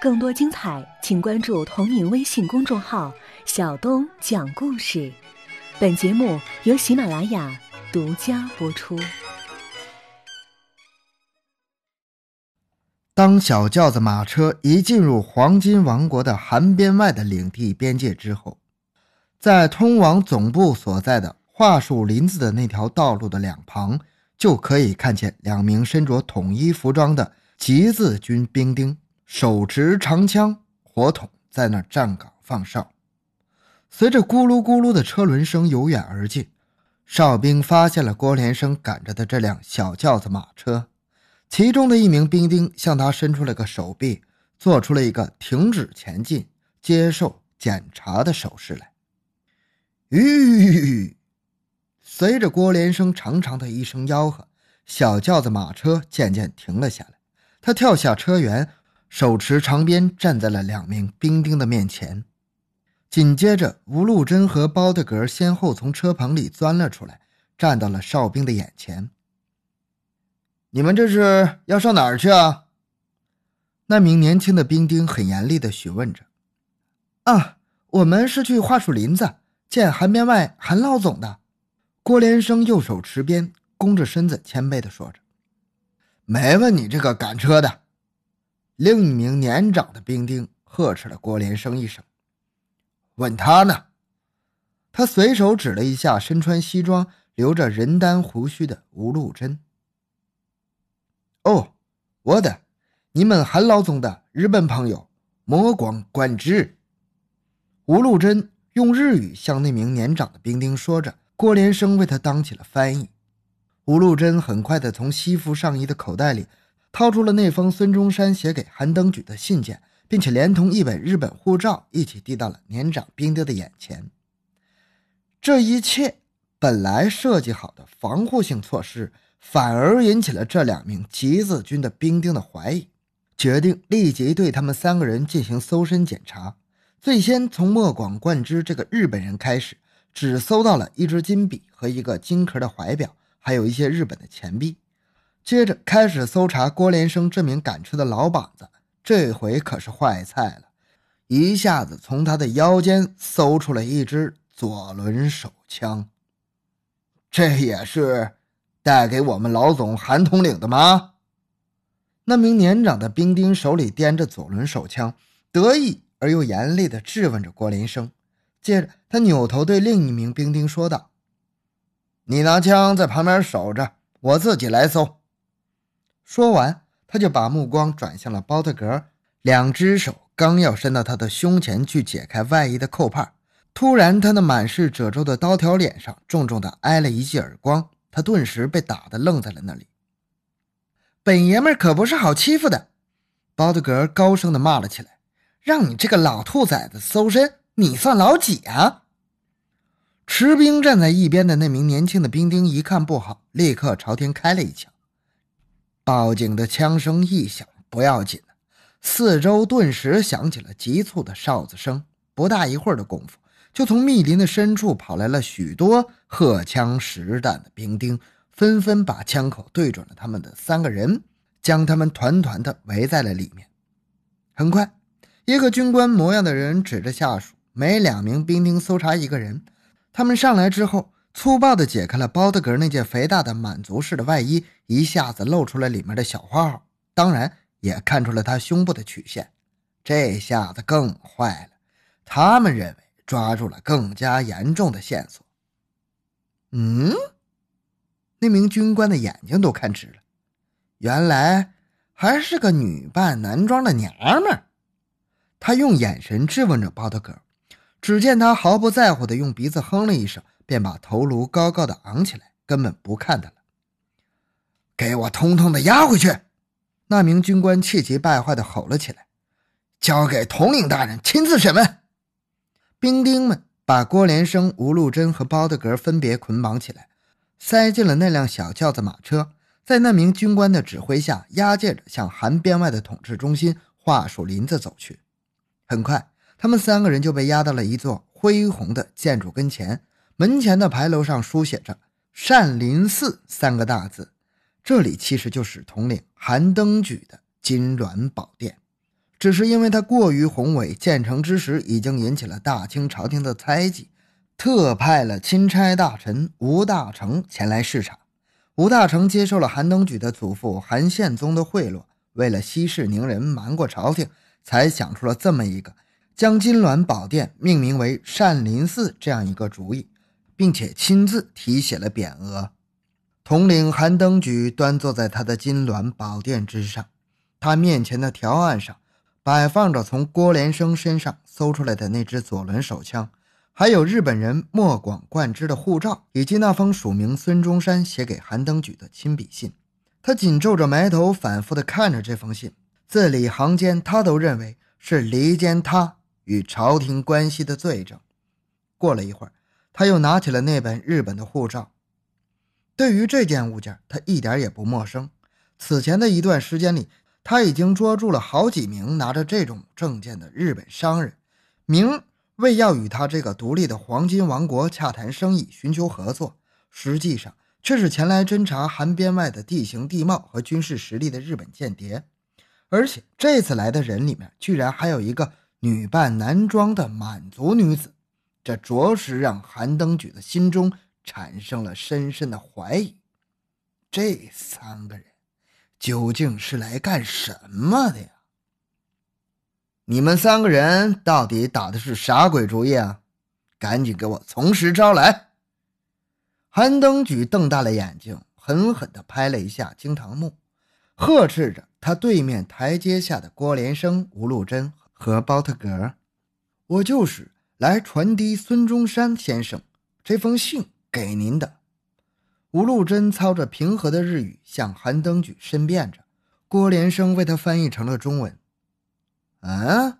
更多精彩，请关注同名微信公众号“小东讲故事”。本节目由喜马拉雅独家播出。当小轿子马车一进入黄金王国的韩边外的领地边界之后，在通往总部所在的桦树林子的那条道路的两旁，就可以看见两名身着统一服装的吉字军兵丁。手持长枪、火筒，在那站岗放哨。随着咕噜咕噜的车轮声由远而近，哨兵发现了郭连生赶着的这辆小轿子马车。其中的一名兵丁向他伸出了个手臂，做出了一个停止前进、接受检查的手势来。吁！随着郭连生长长的一声吆喝，小轿子马车渐渐停了下来。他跳下车辕。手持长鞭，站在了两名兵丁的面前。紧接着，吴禄贞和包德格先后从车棚里钻了出来，站到了哨兵的眼前。你们这是要上哪儿去啊？那名年轻的兵丁很严厉地询问着。啊，我们是去桦树林子见韩边外韩老总的。郭连生右手持鞭，弓着身子，谦卑地说着：“没问你这个赶车的。”另一名年长的兵丁呵斥了郭连生一声：“问他呢？”他随手指了一下身穿西装、留着人丹胡须的吴禄贞。“哦，我的，你们韩老总的日本朋友，魔光观之。”吴禄贞用日语向那名年长的兵丁说着，郭连生为他当起了翻译。吴禄贞很快的从西服上衣的口袋里。掏出了那封孙中山写给韩登举的信件，并且连同一本日本护照一起递到了年长兵丁的眼前。这一切本来设计好的防护性措施，反而引起了这两名吉字军的兵丁的怀疑，决定立即对他们三个人进行搜身检查。最先从莫广贯之这个日本人开始，只搜到了一支金笔和一个金壳的怀表，还有一些日本的钱币。接着开始搜查郭连生这名赶车的老膀子，这回可是坏菜了，一下子从他的腰间搜出了一支左轮手枪。这也是带给我们老总韩统领的吗？那名年长的兵丁手里掂着左轮手枪，得意而又严厉地质问着郭连生。接着，他扭头对另一名兵丁说道：“你拿枪在旁边守着，我自己来搜。”说完，他就把目光转向了包特格，两只手刚要伸到他的胸前去解开外衣的扣帕，突然，他那满是褶皱的刀条脸上重重的挨了一记耳光，他顿时被打得愣在了那里。本爷们可不是好欺负的，包特格高声的骂了起来：“让你这个老兔崽子搜身，你算老几啊？”持兵站在一边的那名年轻的兵丁一看不好，立刻朝天开了一枪。报警的枪声一响，不要紧四周顿时响起了急促的哨子声。不大一会儿的功夫，就从密林的深处跑来了许多荷枪实弹的兵丁，纷纷把枪口对准了他们的三个人，将他们团团的围在了里面。很快，一个军官模样的人指着下属，每两名兵丁搜查一个人。他们上来之后。粗暴地解开了包德格那件肥大的满族式的外衣，一下子露出了里面的小花号，当然也看出了他胸部的曲线。这下子更坏了，他们认为抓住了更加严重的线索。嗯，那名军官的眼睛都看直了，原来还是个女扮男装的娘们儿。他用眼神质问着包德格，只见他毫不在乎地用鼻子哼了一声。便把头颅高高的昂起来，根本不看他了。给我通通的押回去！那名军官气急败坏的吼了起来：“交给统领大人亲自审问。”兵丁们把郭连生、吴禄贞和包德格分别捆绑起来，塞进了那辆小轿子马车，在那名军官的指挥下，押解着向韩边外的统治中心桦树林子走去。很快，他们三个人就被押到了一座恢宏的建筑跟前。门前的牌楼上书写着“善林寺”三个大字，这里其实就是统领韩登举的金銮宝殿，只是因为它过于宏伟，建成之时已经引起了大清朝廷的猜忌，特派了钦差大臣吴大成前来视察。吴大成接受了韩登举的祖父韩宪宗的贿赂，为了息事宁人，瞒过朝廷，才想出了这么一个将金銮宝殿命名为善林寺这样一个主意，并且亲自题写了匾额。统领韩登举端坐在他的金銮宝殿之上，他面前的条案上摆放着从郭连生身上搜出来的那支左轮手枪，还有日本人莫广贯之的护照，以及那封署名孙中山写给韩登举的亲笔信。他紧皱着眉头，反复地看着这封信，字里行间他都认为是离间他与朝廷关系的罪证。过了一会儿，他又拿起了那本日本的护照。对于这件物件，他一点也不陌生。此前的一段时间里，他已经捉住了好几名拿着这种证件的日本商人，明为要与他这个独立的黄金王国洽谈生意、寻求合作，实际上却是前来侦查韩边外的地形地貌和军事实力的日本间谍。而且这次来的人里面，居然还有一个女扮男装的满族女子，这着实让韩登举的心中。产生了深深的怀疑，这三个人究竟是来干什么的呀？你们三个人到底打的是啥鬼主意啊？赶紧给我从实招来！韩登举瞪大了眼睛，狠狠地拍了一下惊堂木，呵斥着他对面台阶下的郭连生、吴禄贞和包特格：“我就是来传递孙中山先生这封信。”给您的，吴禄贞操着平和的日语向韩登举申辩着，郭连生为他翻译成了中文。嗯，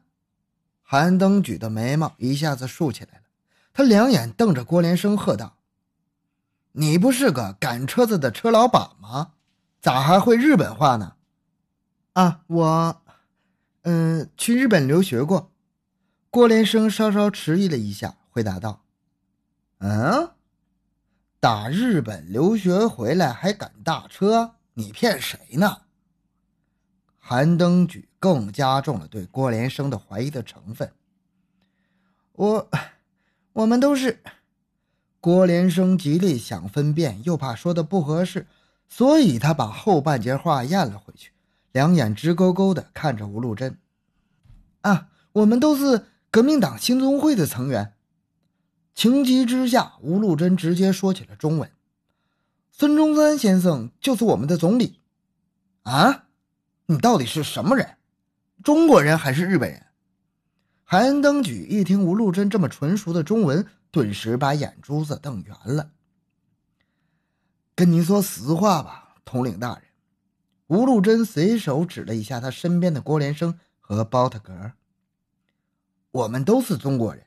韩登举的眉毛一下子竖起来了，他两眼瞪着郭连生，喝道：“你不是个赶车子的车老板吗？咋还会日本话呢？”啊，我，嗯，去日本留学过。郭连生稍稍迟疑了一下，回答道：“嗯。”打日本留学回来还赶大车，你骗谁呢？韩登举更加重了对郭连生的怀疑的成分。我，我们都是。郭连生极力想分辨，又怕说的不合适，所以他把后半截话咽了回去，两眼直勾勾的看着吴禄贞。啊，我们都是革命党兴中会的成员。情急之下，吴禄贞直接说起了中文：“孙中山先生就是我们的总理。”啊，你到底是什么人？中国人还是日本人？韩登举一听吴禄贞这么纯熟的中文，顿时把眼珠子瞪圆了。跟您说实话吧，统领大人。吴禄贞随手指了一下他身边的郭连生和包特格：“我们都是中国人。”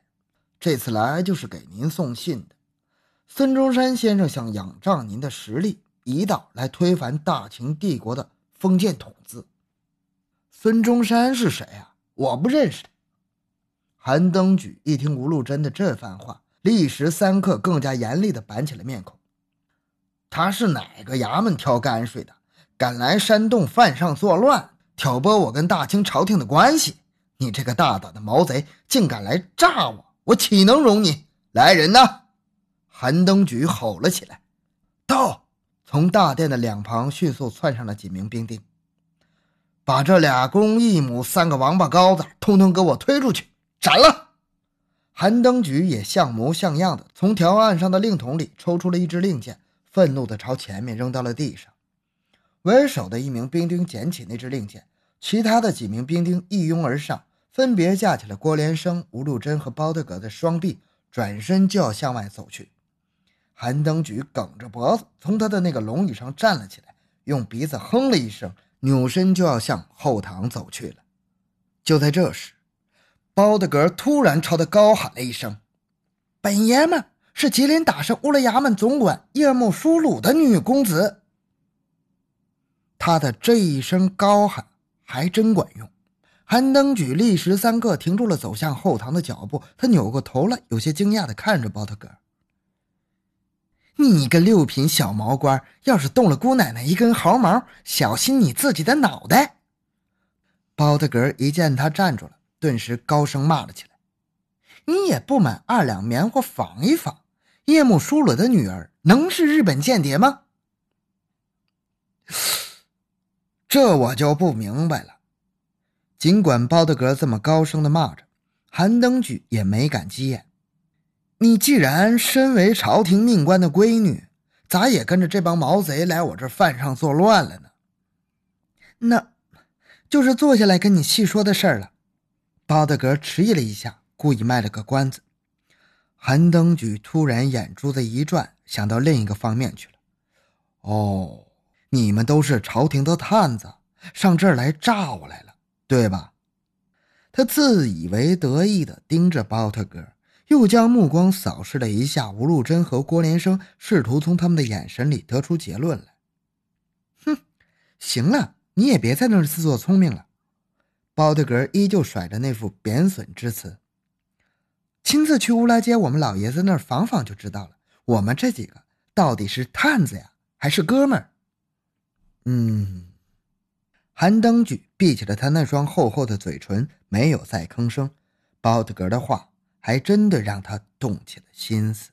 这次来就是给您送信的。孙中山先生想仰仗您的实力，一道来推翻大清帝国的封建统治。孙中山是谁啊？我不认识他。韩登举一听吴禄贞的这番话，立时三刻更加严厉地板起了面孔。他是哪个衙门挑泔水的？敢来煽动犯上作乱，挑拨我跟大清朝廷的关系？你这个大胆的毛贼，竟敢来炸我！我岂能容你？来人呐！韩登举吼了起来。到，从大殿的两旁迅速窜上了几名兵丁，把这俩公一母三个王八羔子通通给我推出去斩了！韩登举也像模像样的从条案上的令筒里抽出了一支令箭，愤怒地朝前面扔到了地上。为首的一名兵丁捡起那支令箭，其他的几名兵丁一拥而上。分别架起了郭连生、吴禄贞和包德格的双臂，转身就要向外走去。韩登举梗着脖子从他的那个龙椅上站了起来，用鼻子哼了一声，扭身就要向后堂走去了。就在这时，包德格突然朝他高喊了一声：“本爷们是吉林大省乌来衙门总管叶木舒鲁的女公子。”他的这一声高喊还真管用。韩登举立时三刻停住了走向后堂的脚步，他扭过头来，有些惊讶地看着包特格：“你个六品小毛官，要是动了姑奶奶一根毫毛，小心你自己的脑袋！包德格一见他站住了，顿时高声骂了起来：“你也不买二两棉花纺一纺？叶木舒鲁的女儿能是日本间谍吗？”这我就不明白了。尽管包德格这么高声的骂着，韩登举也没敢急眼。你既然身为朝廷命官的闺女，咋也跟着这帮毛贼来我这犯上作乱了呢？那，就是坐下来跟你细说的事儿了。包德格迟疑了一下，故意卖了个关子。韩登举突然眼珠子一转，想到另一个方面去了。哦，你们都是朝廷的探子，上这儿来炸我来了，对吧？他自以为得意地盯着包特格。又将目光扫视了一下吴禄贞和郭连生，试图从他们的眼神里得出结论来。哼，行了，你也别在那儿自作聪明了。包德格依旧甩着那副贬损之词。亲自去乌拉街我们老爷子那儿访访就知道了。我们这几个到底是探子呀，还是哥们儿？嗯，韩登举闭起了他那双厚厚的嘴唇，没有再吭声。包德格的话。还真的让他动起了心思。